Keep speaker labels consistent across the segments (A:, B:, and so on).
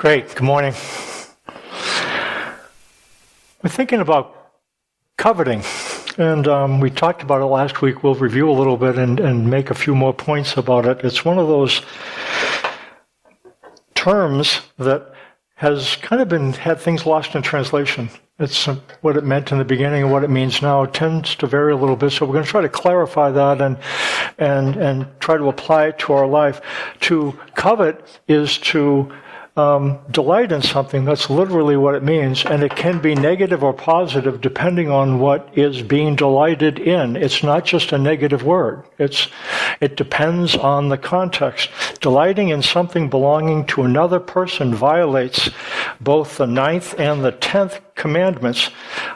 A: Great. Good morning. We're thinking about coveting, and um, we talked about it last week. We'll review a little bit and, and make a few more points about it. It's one of those terms that has kind of been had things lost in translation. It's what it meant in the beginning and what it means now it tends to vary a little bit. So we're going to try to clarify that and and and try to apply it to our life. To covet is to um, delight in something. That's literally what it means, and it can be negative or positive depending on what is being delighted in. It's not just a negative word. It's it depends on the context. Delighting in something belonging to another person violates both the ninth and the tenth commandments.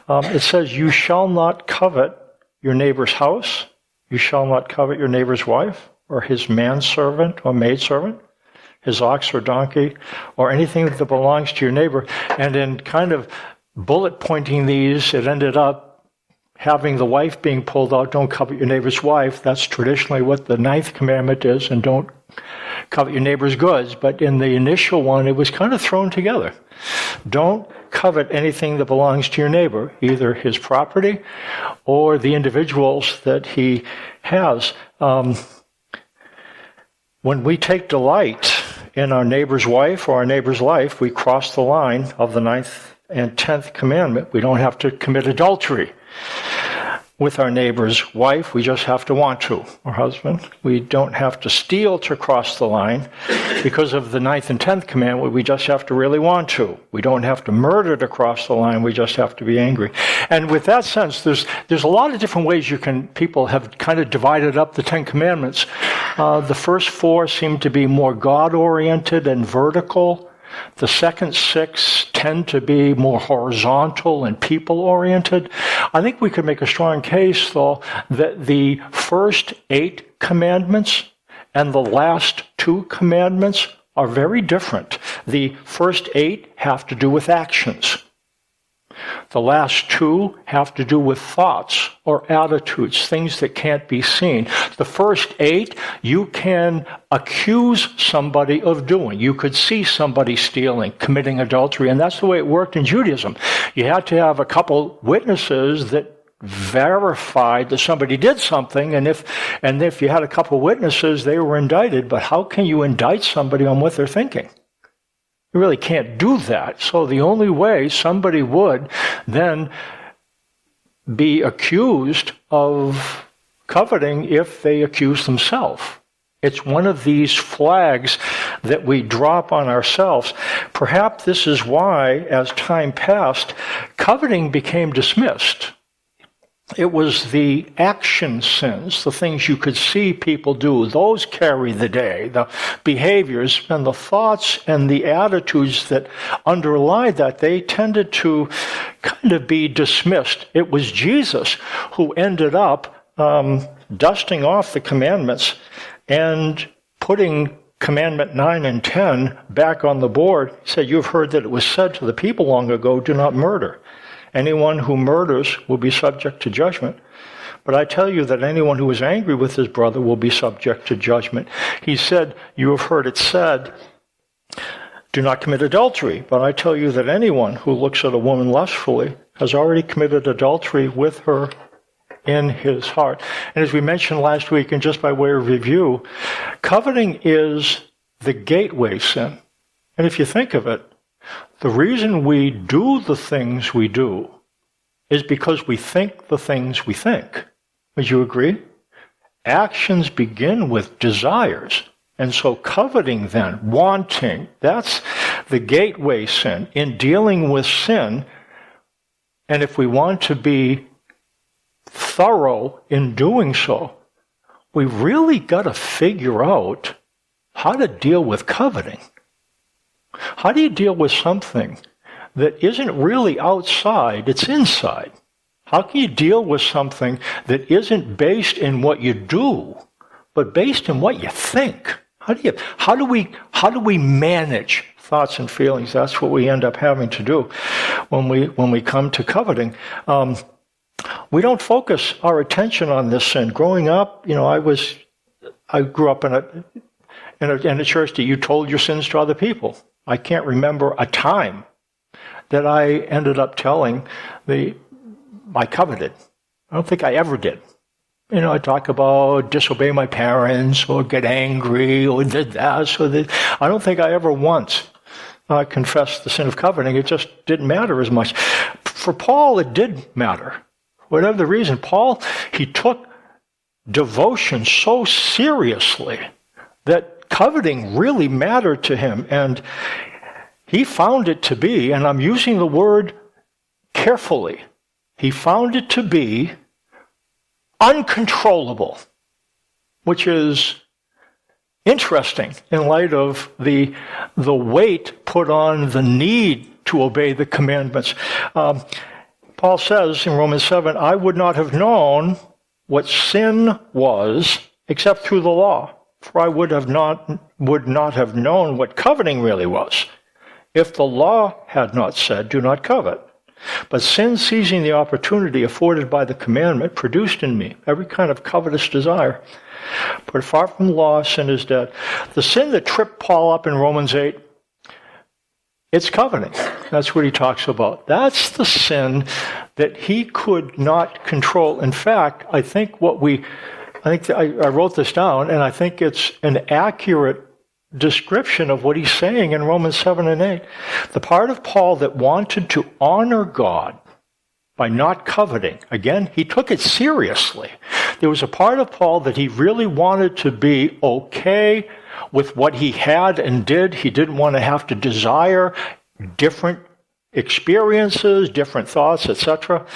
A: Um, it says, "You shall not covet your neighbor's house. You shall not covet your neighbor's wife." Or his manservant or maidservant, his ox or donkey, or anything that belongs to your neighbor. And in kind of bullet pointing these, it ended up having the wife being pulled out. Don't covet your neighbor's wife. That's traditionally what the ninth commandment is, and don't covet your neighbor's goods. But in the initial one, it was kind of thrown together. Don't covet anything that belongs to your neighbor, either his property or the individuals that he has. Um, when we take delight in our neighbor's wife or our neighbor's life, we cross the line of the ninth and tenth commandment. We don't have to commit adultery with our neighbor's wife. We just have to want to, or husband. We don't have to steal to cross the line because of the ninth and tenth commandment. We just have to really want to. We don't have to murder to cross the line. We just have to be angry. And with that sense, there's there's a lot of different ways you can. People have kind of divided up the Ten Commandments. Uh, the first four seem to be more God oriented and vertical. The second six tend to be more horizontal and people oriented. I think we could make a strong case, though, that the first eight commandments and the last two commandments are very different. The first eight have to do with actions. The last two have to do with thoughts or attitudes, things that can't be seen. The first eight, you can accuse somebody of doing. You could see somebody stealing, committing adultery, and that's the way it worked in Judaism. You had to have a couple witnesses that verified that somebody did something, and if and if you had a couple witnesses, they were indicted. But how can you indict somebody on what they're thinking? You really can't do that. So the only way somebody would then be accused of coveting if they accuse themselves. It's one of these flags that we drop on ourselves. Perhaps this is why, as time passed, coveting became dismissed. It was the action sins, the things you could see people do, those carry the day. The behaviors and the thoughts and the attitudes that underlie that, they tended to kind of be dismissed. It was Jesus who ended up um, dusting off the commandments and putting commandment 9 and 10 back on the board. He said, You've heard that it was said to the people long ago, do not murder. Anyone who murders will be subject to judgment. But I tell you that anyone who is angry with his brother will be subject to judgment. He said, You have heard it said, do not commit adultery. But I tell you that anyone who looks at a woman lustfully has already committed adultery with her in his heart. And as we mentioned last week, and just by way of review, coveting is the gateway sin. And if you think of it, the reason we do the things we do is because we think the things we think. Would you agree? Actions begin with desires. And so coveting then, wanting, that's the gateway sin. In dealing with sin, and if we want to be thorough in doing so, we really got to figure out how to deal with coveting. How do you deal with something that isn't really outside, it's inside? How can you deal with something that isn't based in what you do, but based in what you think? How do you how do we how do we manage thoughts and feelings? That's what we end up having to do when we when we come to coveting. Um, we don't focus our attention on this sin. Growing up, you know, I was I grew up in a in a, in a church that you told your sins to other people. I can't remember a time that I ended up telling the I coveted. I don't think I ever did. You know, I talk about disobey my parents or get angry or did that. or that. I don't think I ever once uh, confessed the sin of coveting. It just didn't matter as much. For Paul, it did matter. Whatever the reason, Paul, he took devotion so seriously that coveting really mattered to him. And he found it to be, and I'm using the word carefully, he found it to be uncontrollable, which is interesting in light of the, the weight put on the need to obey the commandments. Um, Paul says in Romans 7 I would not have known what sin was except through the law, for I would, have not, would not have known what coveting really was if the law had not said, Do not covet. But sin, seizing the opportunity afforded by the commandment, produced in me every kind of covetous desire. But far from law, sin is dead. The sin that tripped Paul up in Romans 8, it's coveting. That's what he talks about. That's the sin that he could not control. In fact, I think what we, I think I, I wrote this down, and I think it's an accurate description of what he's saying in Romans 7 and 8. The part of Paul that wanted to honor God by not coveting, again, he took it seriously. There was a part of Paul that he really wanted to be okay with what he had and did. He didn't want to have to desire different experiences, different thoughts, etc.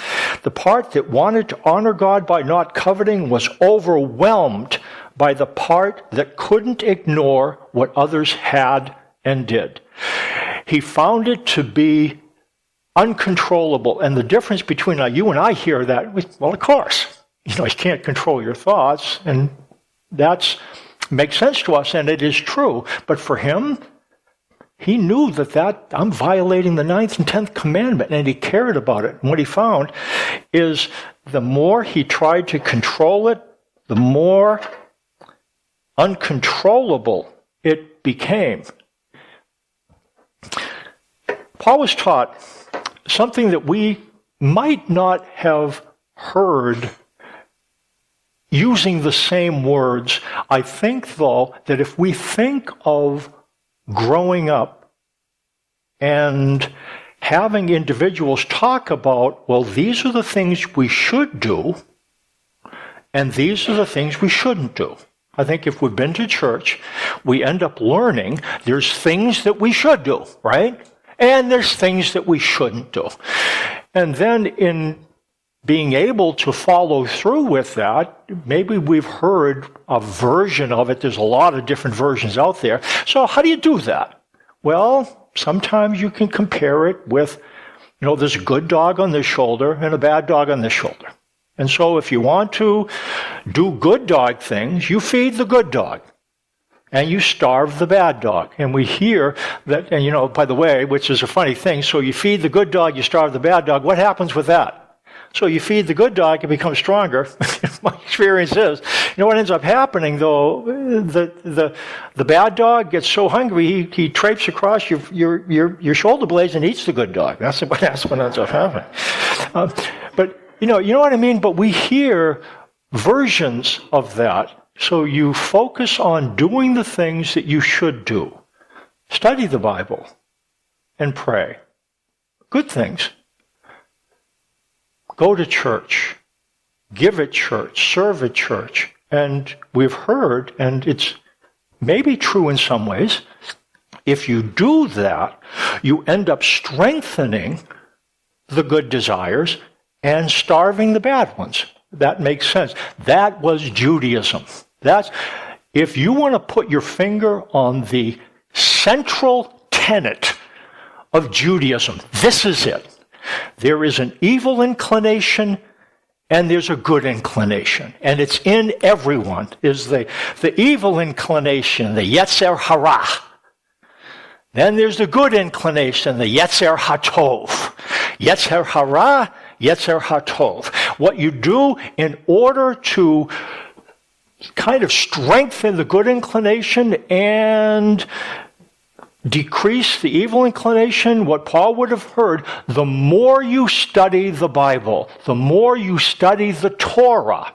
A: The part that wanted to honor God by not coveting was overwhelmed by the part that couldn't ignore what others had and did. He found it to be uncontrollable. And the difference between you and I hear that, well, of course, you know, you can't control your thoughts, and that makes sense to us, and it is true. But for him, he knew that that I'm violating the ninth and tenth commandment, and he cared about it. And what he found is the more he tried to control it, the more uncontrollable it became. Paul was taught something that we might not have heard using the same words. I think, though, that if we think of growing up and having individuals talk about, well, these are the things we should do, and these are the things we shouldn't do. I think if we've been to church, we end up learning there's things that we should do, right? And there's things that we shouldn't do. And then in being able to follow through with that, maybe we've heard a version of it. There's a lot of different versions out there. So how do you do that? Well, sometimes you can compare it with, you know, there's a good dog on this shoulder and a bad dog on this shoulder. And so if you want to do good dog things, you feed the good dog and you starve the bad dog. And we hear that, and you know, by the way, which is a funny thing, so you feed the good dog, you starve the bad dog. What happens with that? So you feed the good dog, it becomes stronger. My experience is, you know what ends up happening though? The, the, the bad dog gets so hungry, he, he traipses across your, your, your, your shoulder blades and eats the good dog. That's what, that's what ends up happening. Uh, but you know, you know what I mean? But we hear versions of that. So you focus on doing the things that you should do. Study the Bible and pray. Good things. Go to church. Give at church. Serve at church. And we've heard, and it's maybe true in some ways, if you do that, you end up strengthening the good desires and starving the bad ones. That makes sense. That was Judaism. That's, if you want to put your finger on the central tenet of Judaism, this is it. There is an evil inclination and there's a good inclination. And it's in everyone, is the, the evil inclination, the Yetzer Hara. Then there's the good inclination, the Yetzer Hatov. Yetzer Hara Yetzer Hatov. What you do in order to kind of strengthen the good inclination and decrease the evil inclination, what Paul would have heard, the more you study the Bible, the more you study the Torah,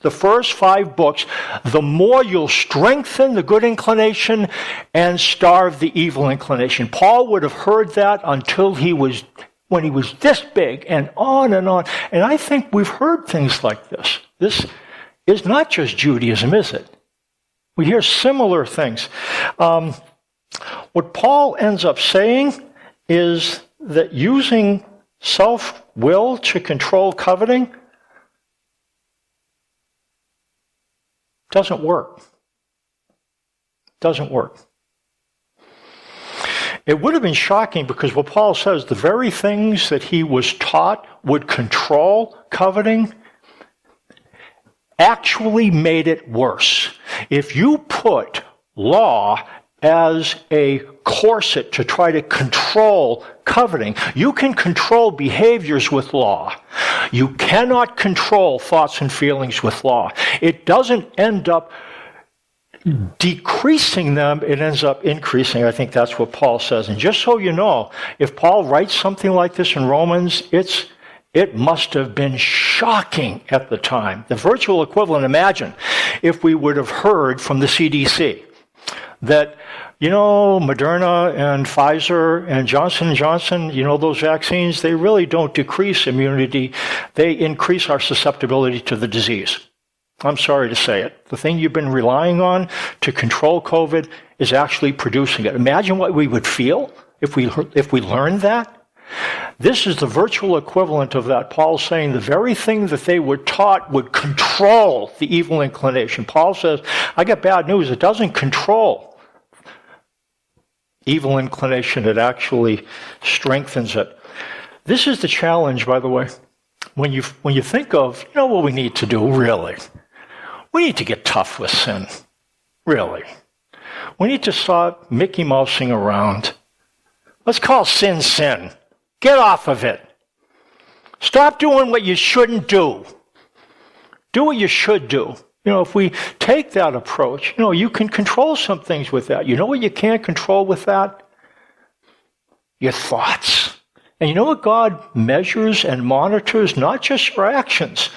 A: the first five books, the more you'll strengthen the good inclination and starve the evil inclination. Paul would have heard that until he was, when he was this big and on and on. And I think we've heard things like this. This is not just Judaism, is it? We hear similar things. Um, what Paul ends up saying is that using self will to control coveting Doesn't work. Doesn't work. It would have been shocking because what Paul says, the very things that he was taught would control coveting, actually made it worse. If you put law as a corset to try to control coveting. You can control behaviors with law. You cannot control thoughts and feelings with law. It doesn't end up decreasing them, it ends up increasing. I think that's what Paul says. And just so you know, if Paul writes something like this in Romans, it's it must have been shocking at the time. The virtual equivalent, imagine if we would have heard from the CDC that you know, Moderna and Pfizer and Johnson & Johnson, you know, those vaccines, they really don't decrease immunity. They increase our susceptibility to the disease. I'm sorry to say it. The thing you've been relying on to control COVID is actually producing it. Imagine what we would feel if we, if we learned that. This is the virtual equivalent of that. Paul saying the very thing that they were taught would control the evil inclination. Paul says, I got bad news. It doesn't control evil inclination, it actually strengthens it. This is the challenge, by the way. When you, when you think of, you know what we need to do, really? We need to get tough with sin. Really. We need to stop Mickey Mousing around. Let's call sin sin. Get off of it. Stop doing what you shouldn't do. Do what you should do. You know, if we take that approach, you know, you can control some things with that. You know what you can't control with that? Your thoughts. And you know what God measures and monitors? Not just your actions.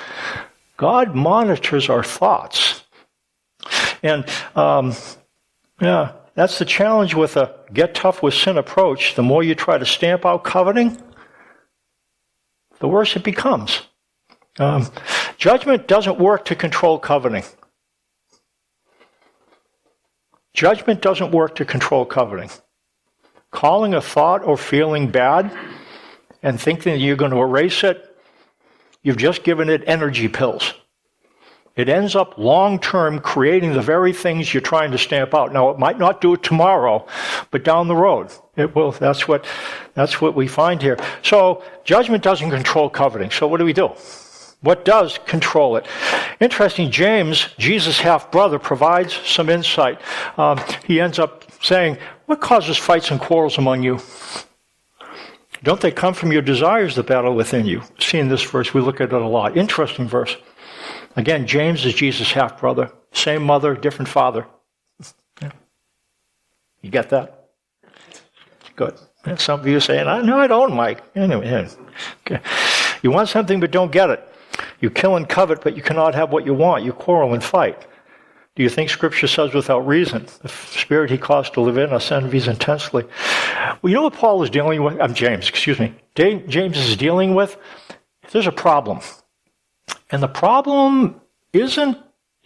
A: God monitors our thoughts. And, um, yeah, that's the challenge with a get tough with sin approach. The more you try to stamp out coveting, the worse it becomes. Um, judgment doesn't work to control coveting. Judgment doesn't work to control coveting. Calling a thought or feeling bad and thinking you're going to erase it, you've just given it energy pills. It ends up long term creating the very things you're trying to stamp out. Now, it might not do it tomorrow, but down the road, it will. That's what, that's what we find here. So, judgment doesn't control coveting. So, what do we do? What does control it? Interesting, James, Jesus' half brother, provides some insight. Um, he ends up saying, What causes fights and quarrels among you? Don't they come from your desires that battle within you? See in this verse, we look at it a lot. Interesting verse. Again, James is Jesus' half brother. Same mother, different father. You get that? Good. Some of you are saying, No, I don't, Mike. Anyway, okay. You want something but don't get it. You kill and covet, but you cannot have what you want. You quarrel and fight. Do you think Scripture says without reason? The spirit he caused to live in us envies intensely. Well, you know what Paul is dealing with? I'm James, excuse me. James is dealing with? There's a problem. And the problem isn't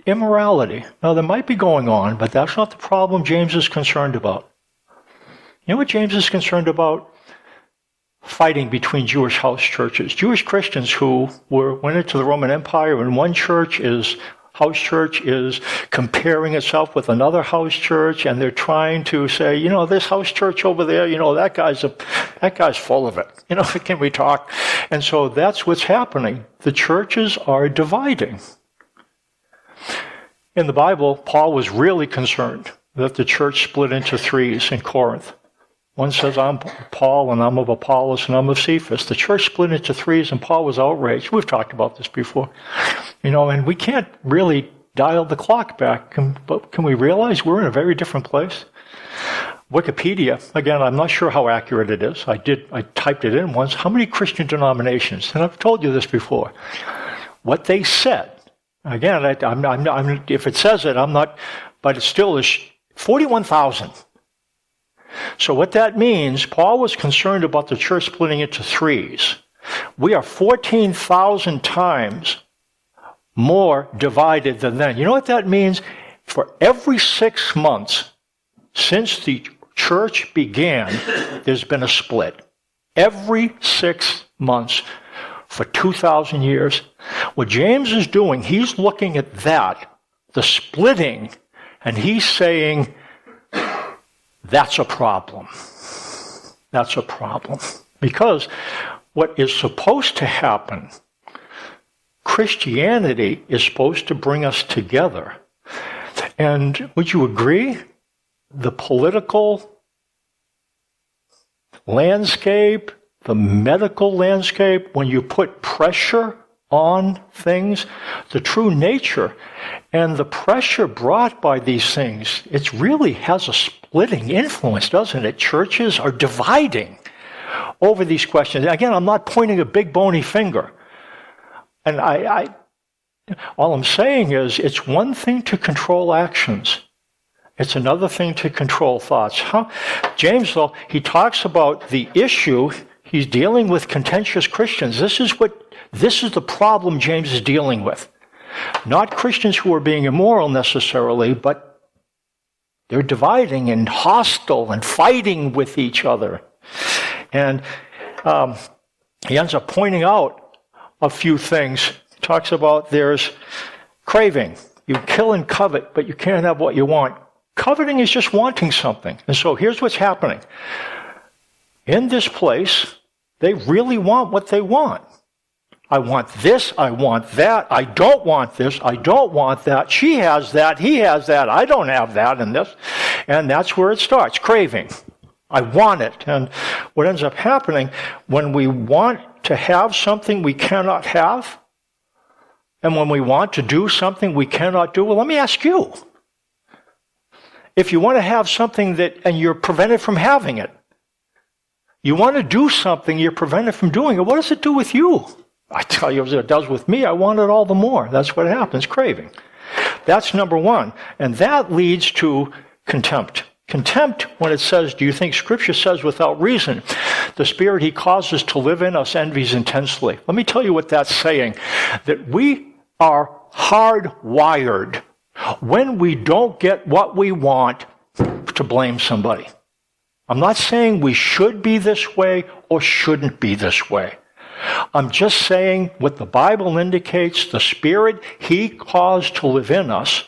A: immorality. Now, there might be going on, but that's not the problem James is concerned about. You know what James is concerned about? fighting between Jewish house churches. Jewish Christians who were went into the Roman Empire, and one church is house church is comparing itself with another house church, and they're trying to say, you know, this house church over there, you know, that guy's a that guy's full of it. You know, can we talk? And so that's what's happening. The churches are dividing. In the Bible, Paul was really concerned that the church split into threes in Corinth. One says, I'm Paul, and I'm of Apollos, and I'm of Cephas. The church split into threes, and Paul was outraged. We've talked about this before. You know, and we can't really dial the clock back, can, but can we realize we're in a very different place? Wikipedia, again, I'm not sure how accurate it is. I did, I typed it in once. How many Christian denominations? And I've told you this before. What they said, again, I, am I'm, I'm, if it says it, I'm not, but it still is 41,000. So what that means, Paul was concerned about the church splitting into threes. We are 14,000 times more divided than then. You know what that means? For every six months since the church began, there's been a split. Every six months for 2,000 years. What James is doing, he's looking at that, the splitting, and he's saying, that's a problem. That's a problem. Because what is supposed to happen, Christianity is supposed to bring us together. And would you agree? The political landscape, the medical landscape, when you put pressure on things, the true nature and the pressure brought by these things, it really has a splitting influence, doesn't it? Churches are dividing over these questions. Again, I'm not pointing a big bony finger. And I, I all I'm saying is it's one thing to control actions. It's another thing to control thoughts. How, James, though, he talks about the issue. He's dealing with contentious Christians. This is what, this is the problem James is dealing with. Not Christians who are being immoral necessarily, but they're dividing and hostile and fighting with each other. And um, he ends up pointing out a few things. He talks about there's craving. You kill and covet, but you can't have what you want. Coveting is just wanting something. And so here's what's happening. In this place, they really want what they want. I want this, I want that, I don't want this, I don't want that. She has that, he has that, I don't have that and this. And that's where it starts, craving. I want it. And what ends up happening when we want to have something we cannot have, and when we want to do something we cannot do, well, let me ask you. If you want to have something that, and you're prevented from having it, you want to do something, you're prevented from doing it, what does it do with you? I tell you, it does with me, I want it all the more. That's what happens, craving. That's number one. And that leads to contempt. Contempt, when it says, Do you think Scripture says without reason, the Spirit He causes to live in us envies intensely? Let me tell you what that's saying. That we are hardwired when we don't get what we want to blame somebody. I'm not saying we should be this way or shouldn't be this way. I'm just saying what the Bible indicates the Spirit He caused to live in us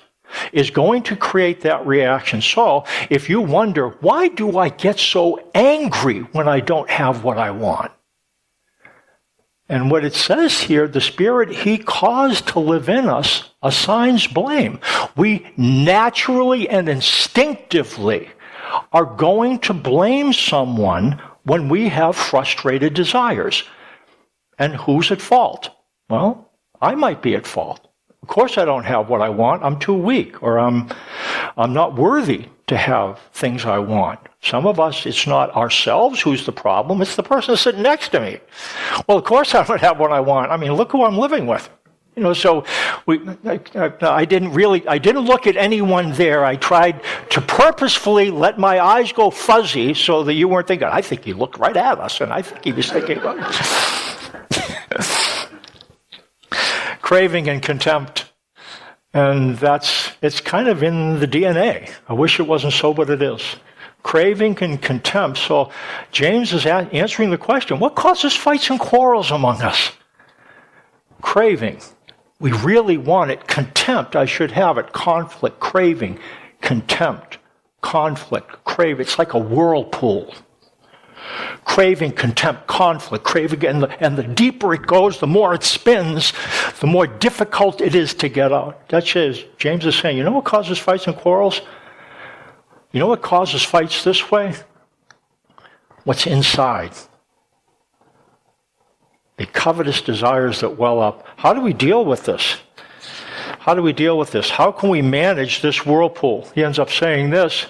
A: is going to create that reaction. So if you wonder, why do I get so angry when I don't have what I want? And what it says here, the Spirit He caused to live in us assigns blame. We naturally and instinctively are going to blame someone when we have frustrated desires. And who's at fault? Well, I might be at fault. Of course I don't have what I want. I'm too weak or I'm, I'm not worthy to have things I want. Some of us, it's not ourselves who's the problem. It's the person sitting next to me. Well, of course I don't have what I want. I mean, look who I'm living with. You know, so we, I, uh, I, didn't really, I didn't look at anyone there. I tried to purposefully let my eyes go fuzzy so that you weren't thinking, I think he looked right at us, and I think he was thinking, craving and contempt. And that's, it's kind of in the DNA. I wish it wasn't so, but it is. Craving and contempt. So James is answering the question what causes fights and quarrels among us? Craving. We really want it. Contempt, I should have it. Conflict, craving, contempt, conflict, crave. It's like a whirlpool craving, contempt, conflict, craving, and the, and the deeper it goes, the more it spins, the more difficult it is to get out. That's James is saying, you know what causes fights and quarrels? You know what causes fights this way? What's inside. The covetous desires that well up. How do we deal with this? How do we deal with this? How can we manage this whirlpool? He ends up saying this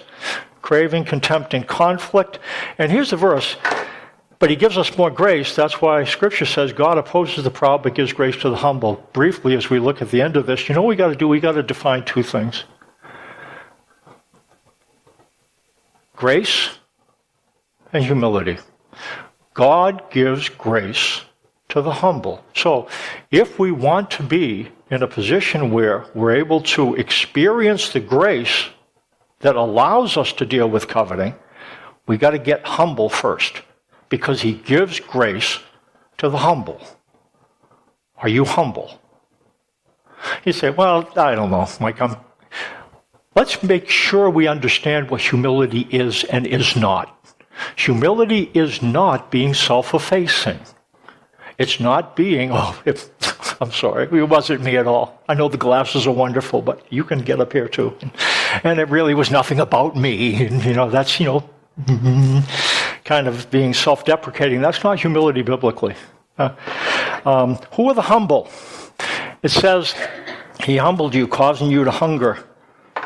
A: craving, contempt, and conflict. And here's the verse. But he gives us more grace. That's why Scripture says God opposes the proud but gives grace to the humble. Briefly, as we look at the end of this, you know what we got to do? We got to define two things grace and humility. God gives grace to the humble. So, if we want to be in a position where we're able to experience the grace that allows us to deal with coveting, we got to get humble first because he gives grace to the humble. Are you humble? You say, well, I don't know, Mike. I'm... Let's make sure we understand what humility is and is not. Humility is not being self effacing. It's not being, oh, if, I'm sorry, it wasn't me at all. I know the glasses are wonderful, but you can get up here too. And it really was nothing about me. And, you know, that's, you know, kind of being self deprecating. That's not humility biblically. Uh, um, who are the humble? It says, He humbled you, causing you to hunger,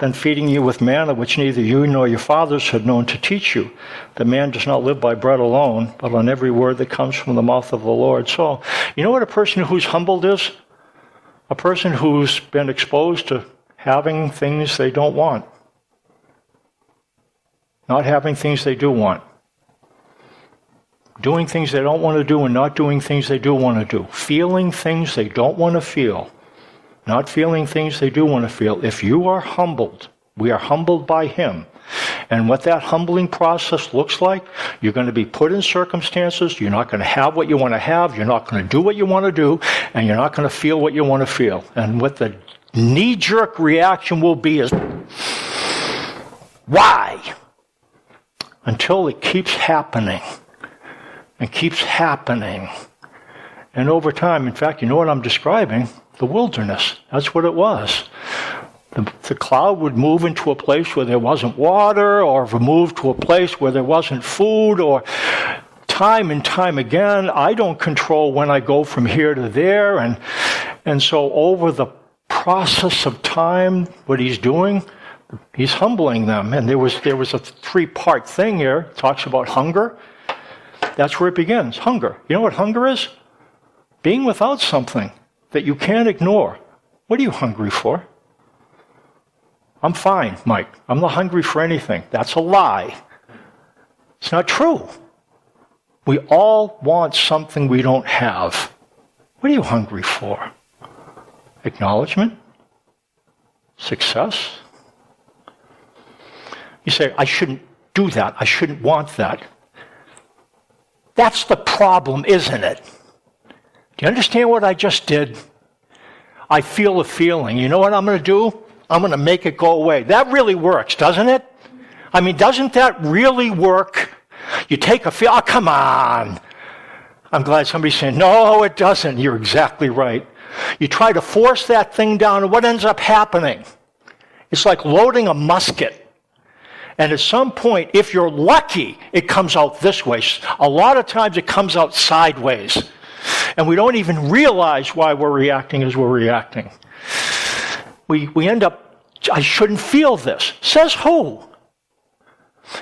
A: then feeding you with manna which neither you nor your fathers had known to teach you. That man does not live by bread alone, but on every word that comes from the mouth of the Lord. So, you know what a person who's humbled is? A person who's been exposed to having things they don't want, not having things they do want doing things they don't want to do and not doing things they do want to do, feeling things they don't want to feel, not feeling things they do want to feel. If you are humbled, we are humbled by Him. And what that humbling process looks like, you're going to be put in circumstances, you're not going to have what you want to have, you're not going to do what you want to do, and you're not going to feel what you want to feel. And what the knee jerk reaction will be is, why? Until it keeps happening and keeps happening. And over time, in fact, you know what I'm describing? The wilderness. That's what it was. The, the, cloud would move into a place where there wasn't water, or move to a place where there wasn't food, or time and time again, I don't control when I go from here to there. And, and so, over the process of time, what he's doing, he's humbling them. And there was, there was a three part thing here. It talks about hunger, that's where it begins hunger. You know what hunger is? Being without something that you can't ignore. What are you hungry for? I'm fine, Mike. I'm not hungry for anything. That's a lie. It's not true. We all want something we don't have. What are you hungry for? Acknowledgement? Success? You say, I shouldn't do that. I shouldn't want that. That's the problem, isn't it? Do you understand what I just did? I feel a feeling. You know what I'm going to do? I'm going to make it go away. That really works, doesn't it? I mean, doesn't that really work? You take a feel, oh, come on. I'm glad somebody's saying, no, it doesn't. You're exactly right. You try to force that thing down, and what ends up happening? It's like loading a musket. And at some point, if you're lucky, it comes out this way. A lot of times it comes out sideways. And we don't even realize why we're reacting as we're reacting. We, we end up, I shouldn't feel this. Says who?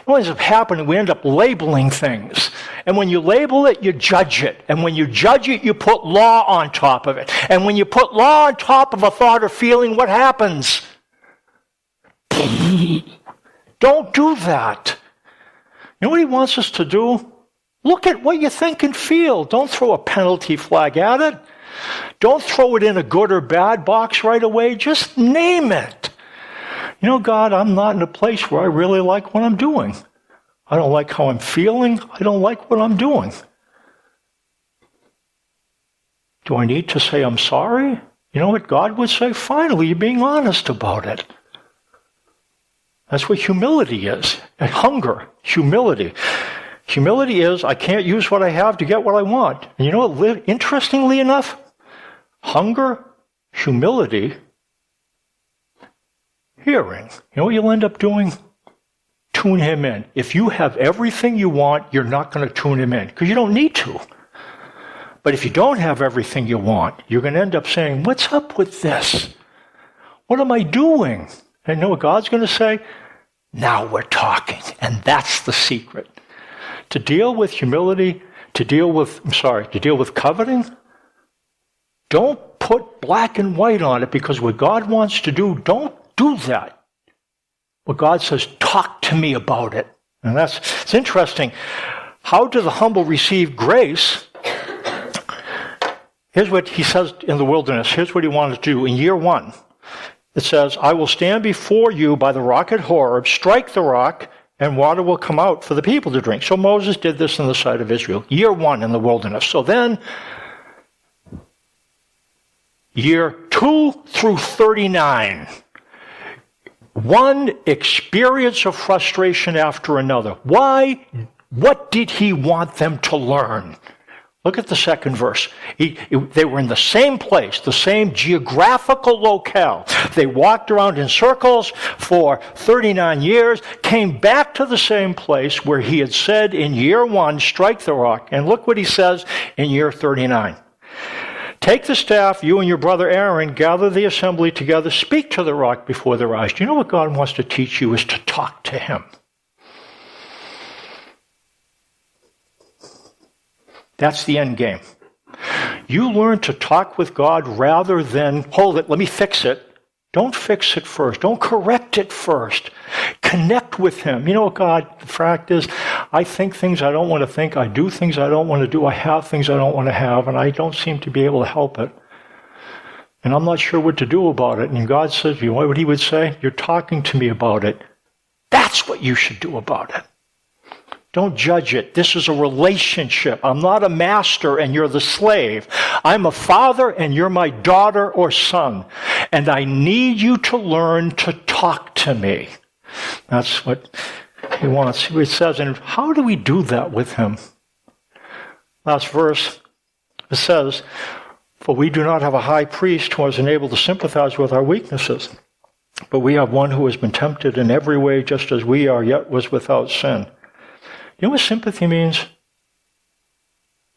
A: What ends up happening, we end up labeling things. And when you label it, you judge it. And when you judge it, you put law on top of it. And when you put law on top of a thought or feeling, what happens? Don't do that. You know what he wants us to do? Look at what you think and feel. Don't throw a penalty flag at it. Don't throw it in a good or bad box right away. Just name it. You know, God, I'm not in a place where I really like what I'm doing. I don't like how I'm feeling. I don't like what I'm doing. Do I need to say I'm sorry? You know what God would say? Finally, you're being honest about it. That's what humility is. And hunger, humility. Humility is I can't use what I have to get what I want. And you know what? Interestingly enough, hunger, humility, hearing. You know what you'll end up doing? Tune him in. If you have everything you want, you're not going to tune him in because you don't need to. But if you don't have everything you want, you're going to end up saying, What's up with this? What am I doing? And you know what God's going to say? Now we're talking. And that's the secret. To deal with humility, to deal with, I'm sorry, to deal with coveting, don't put black and white on it because what God wants to do, don't do that. What God says, talk to me about it. And that's, it's interesting. How do the humble receive grace? Here's what he says in the wilderness. Here's what he wanted to do in year one. It says, I will stand before you by the rock at Horeb, strike the rock, and water will come out for the people to drink. So Moses did this in the sight of Israel, year one in the wilderness. So then, year two through 39, one experience of frustration after another. Why? What did he want them to learn? Look at the second verse. He, they were in the same place, the same geographical locale. They walked around in circles for 39 years, came back to the same place where he had said in year one, strike the rock. And look what he says in year 39. Take the staff, you and your brother Aaron, gather the assembly together, speak to the rock before their eyes. Do you know what God wants to teach you is to talk to him? That's the end game. You learn to talk with God rather than, hold it, let me fix it. Don't fix it first. Don't correct it first. Connect with Him. You know what, God, the fact is, I think things I don't want to think. I do things I don't want to do. I have things I don't want to have, and I don't seem to be able to help it. And I'm not sure what to do about it. And God says, you know what He would say? You're talking to me about it. That's what you should do about it. Don't judge it. This is a relationship. I'm not a master and you're the slave. I'm a father and you're my daughter or son. And I need you to learn to talk to me. That's what he wants. He says, and how do we do that with him? Last verse, it says, For we do not have a high priest who is unable to sympathize with our weaknesses, but we have one who has been tempted in every way just as we are, yet was without sin. You know what sympathy means?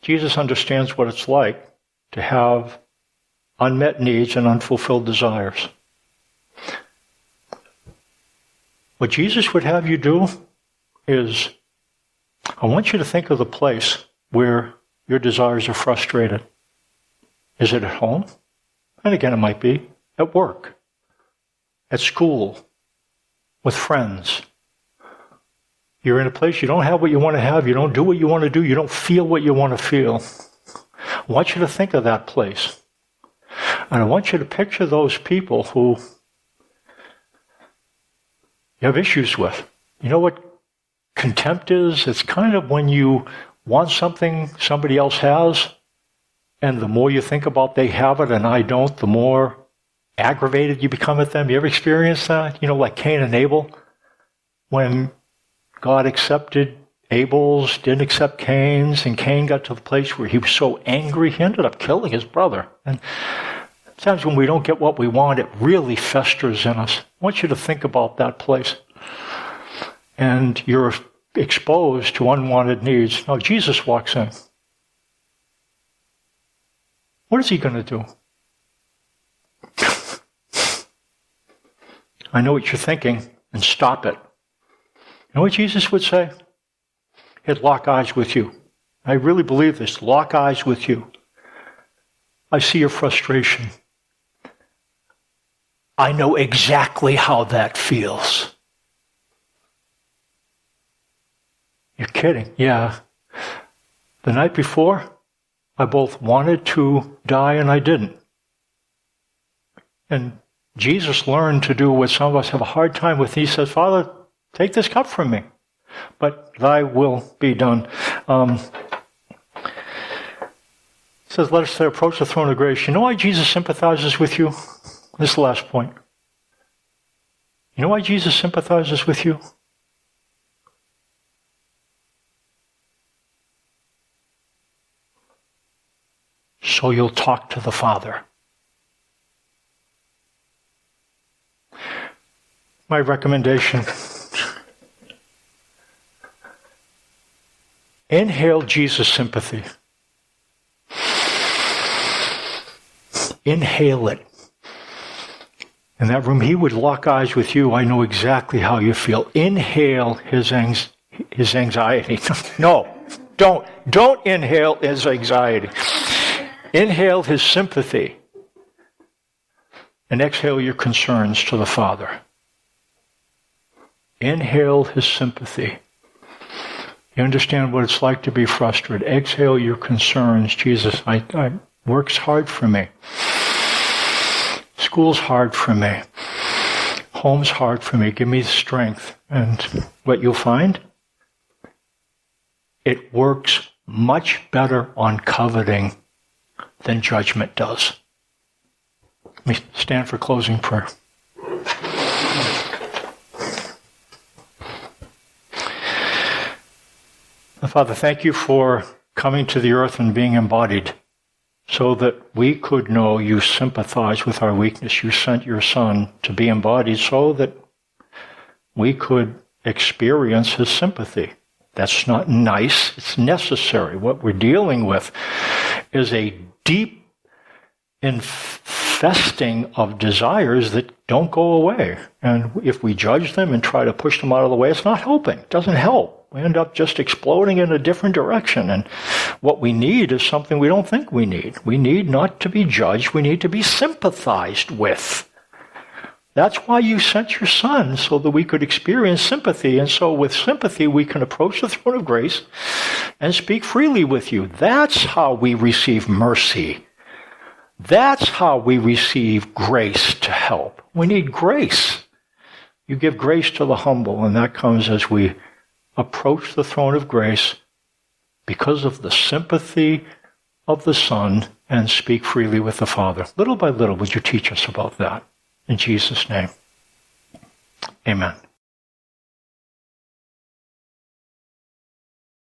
A: Jesus understands what it's like to have unmet needs and unfulfilled desires. What Jesus would have you do is, I want you to think of the place where your desires are frustrated. Is it at home? And again, it might be at work, at school, with friends, you're in a place you don't have what you want to have, you don't do what you want to do, you don't feel what you want to feel. I want you to think of that place. And I want you to picture those people who you have issues with. You know what contempt is? It's kind of when you want something somebody else has, and the more you think about they have it and I don't, the more aggravated you become at them. You ever experienced that? You know, like Cain and Abel? When God accepted Abel's, didn't accept Cain's, and Cain got to the place where he was so angry he ended up killing his brother. And sometimes when we don't get what we want, it really festers in us. I want you to think about that place. And you're exposed to unwanted needs. Now, Jesus walks in. What is he going to do? I know what you're thinking, and stop it. Know what Jesus would say? He'd lock eyes with you. I really believe this. Lock eyes with you. I see your frustration. I know exactly how that feels. You're kidding. Yeah. The night before, I both wanted to die and I didn't. And Jesus learned to do what some of us have a hard time with. He says, Father, Take this cup from me, but thy will be done. Um, says, let us approach the throne of grace. You know why Jesus sympathizes with you? This last point. You know why Jesus sympathizes with you? So you'll talk to the Father. My recommendation Inhale Jesus' sympathy. Inhale it. in that room, he would lock eyes with you. I know exactly how you feel. Inhale his, ang- his anxiety. no, don't. Don't inhale his anxiety. Inhale his sympathy. And exhale your concerns to the Father. Inhale his sympathy. You understand what it's like to be frustrated. Exhale your concerns. Jesus, I, I work's hard for me. School's hard for me. Home's hard for me. Give me the strength. And what you'll find? It works much better on coveting than judgment does. Let me stand for closing prayer. Father, thank you for coming to the earth and being embodied so that we could know you sympathize with our weakness. You sent your Son to be embodied so that we could experience his sympathy. That's not nice, it's necessary. What we're dealing with is a deep infesting of desires that don't go away. And if we judge them and try to push them out of the way, it's not helping. It doesn't help. We end up just exploding in a different direction. And what we need is something we don't think we need. We need not to be judged, we need to be sympathized with. That's why you sent your son, so that we could experience sympathy. And so, with sympathy, we can approach the throne of grace and speak freely with you. That's how we receive mercy. That's how we receive grace to help. We need grace. You give grace to the humble, and that comes as we approach the throne of grace because of the sympathy of the Son and speak freely with the Father. Little by little, would you teach us about that? In Jesus' name, amen.